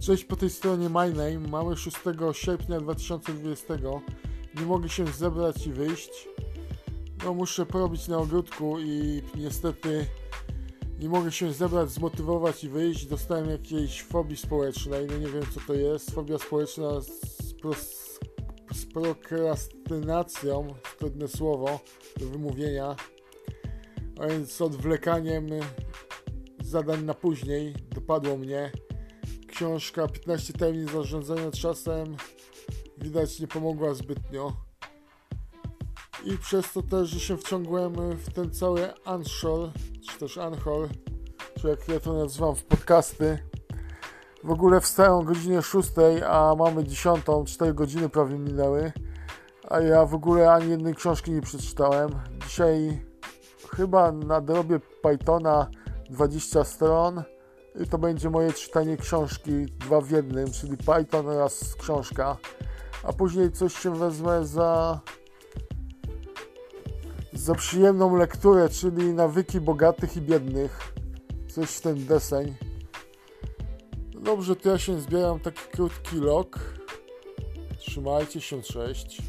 Cześć po tej stronie My Name. Mamy 6 sierpnia 2020. Nie mogę się zebrać i wyjść. No muszę porobić na ogródku i niestety nie mogę się zebrać, zmotywować i wyjść. Dostałem jakiejś fobii społecznej. No nie wiem co to jest. Fobia społeczna z, pro, z prokrastynacją, trudne słowo do wymówienia. A więc odwlekaniem zadań na później dopadło mnie książka 15 tajemnic zarządzania czasem widać nie pomogła zbytnio. I przez to też, że się wciągłem w ten cały Unshore, czy też Unhol, czy jak ja to nazywam w podcasty. W ogóle wstałem o godzinie 6, a mamy 10, 4 godziny prawie minęły. A ja w ogóle ani jednej książki nie przeczytałem. Dzisiaj chyba nadrobię Pythona 20 stron to będzie moje czytanie książki dwa w jednym, czyli Python oraz książka. A później coś się wezmę za za przyjemną lekturę, czyli nawyki bogatych i biednych. Coś w ten deseń. No dobrze, to ja się zbieram taki krótki log. Trzymajcie się, cześć.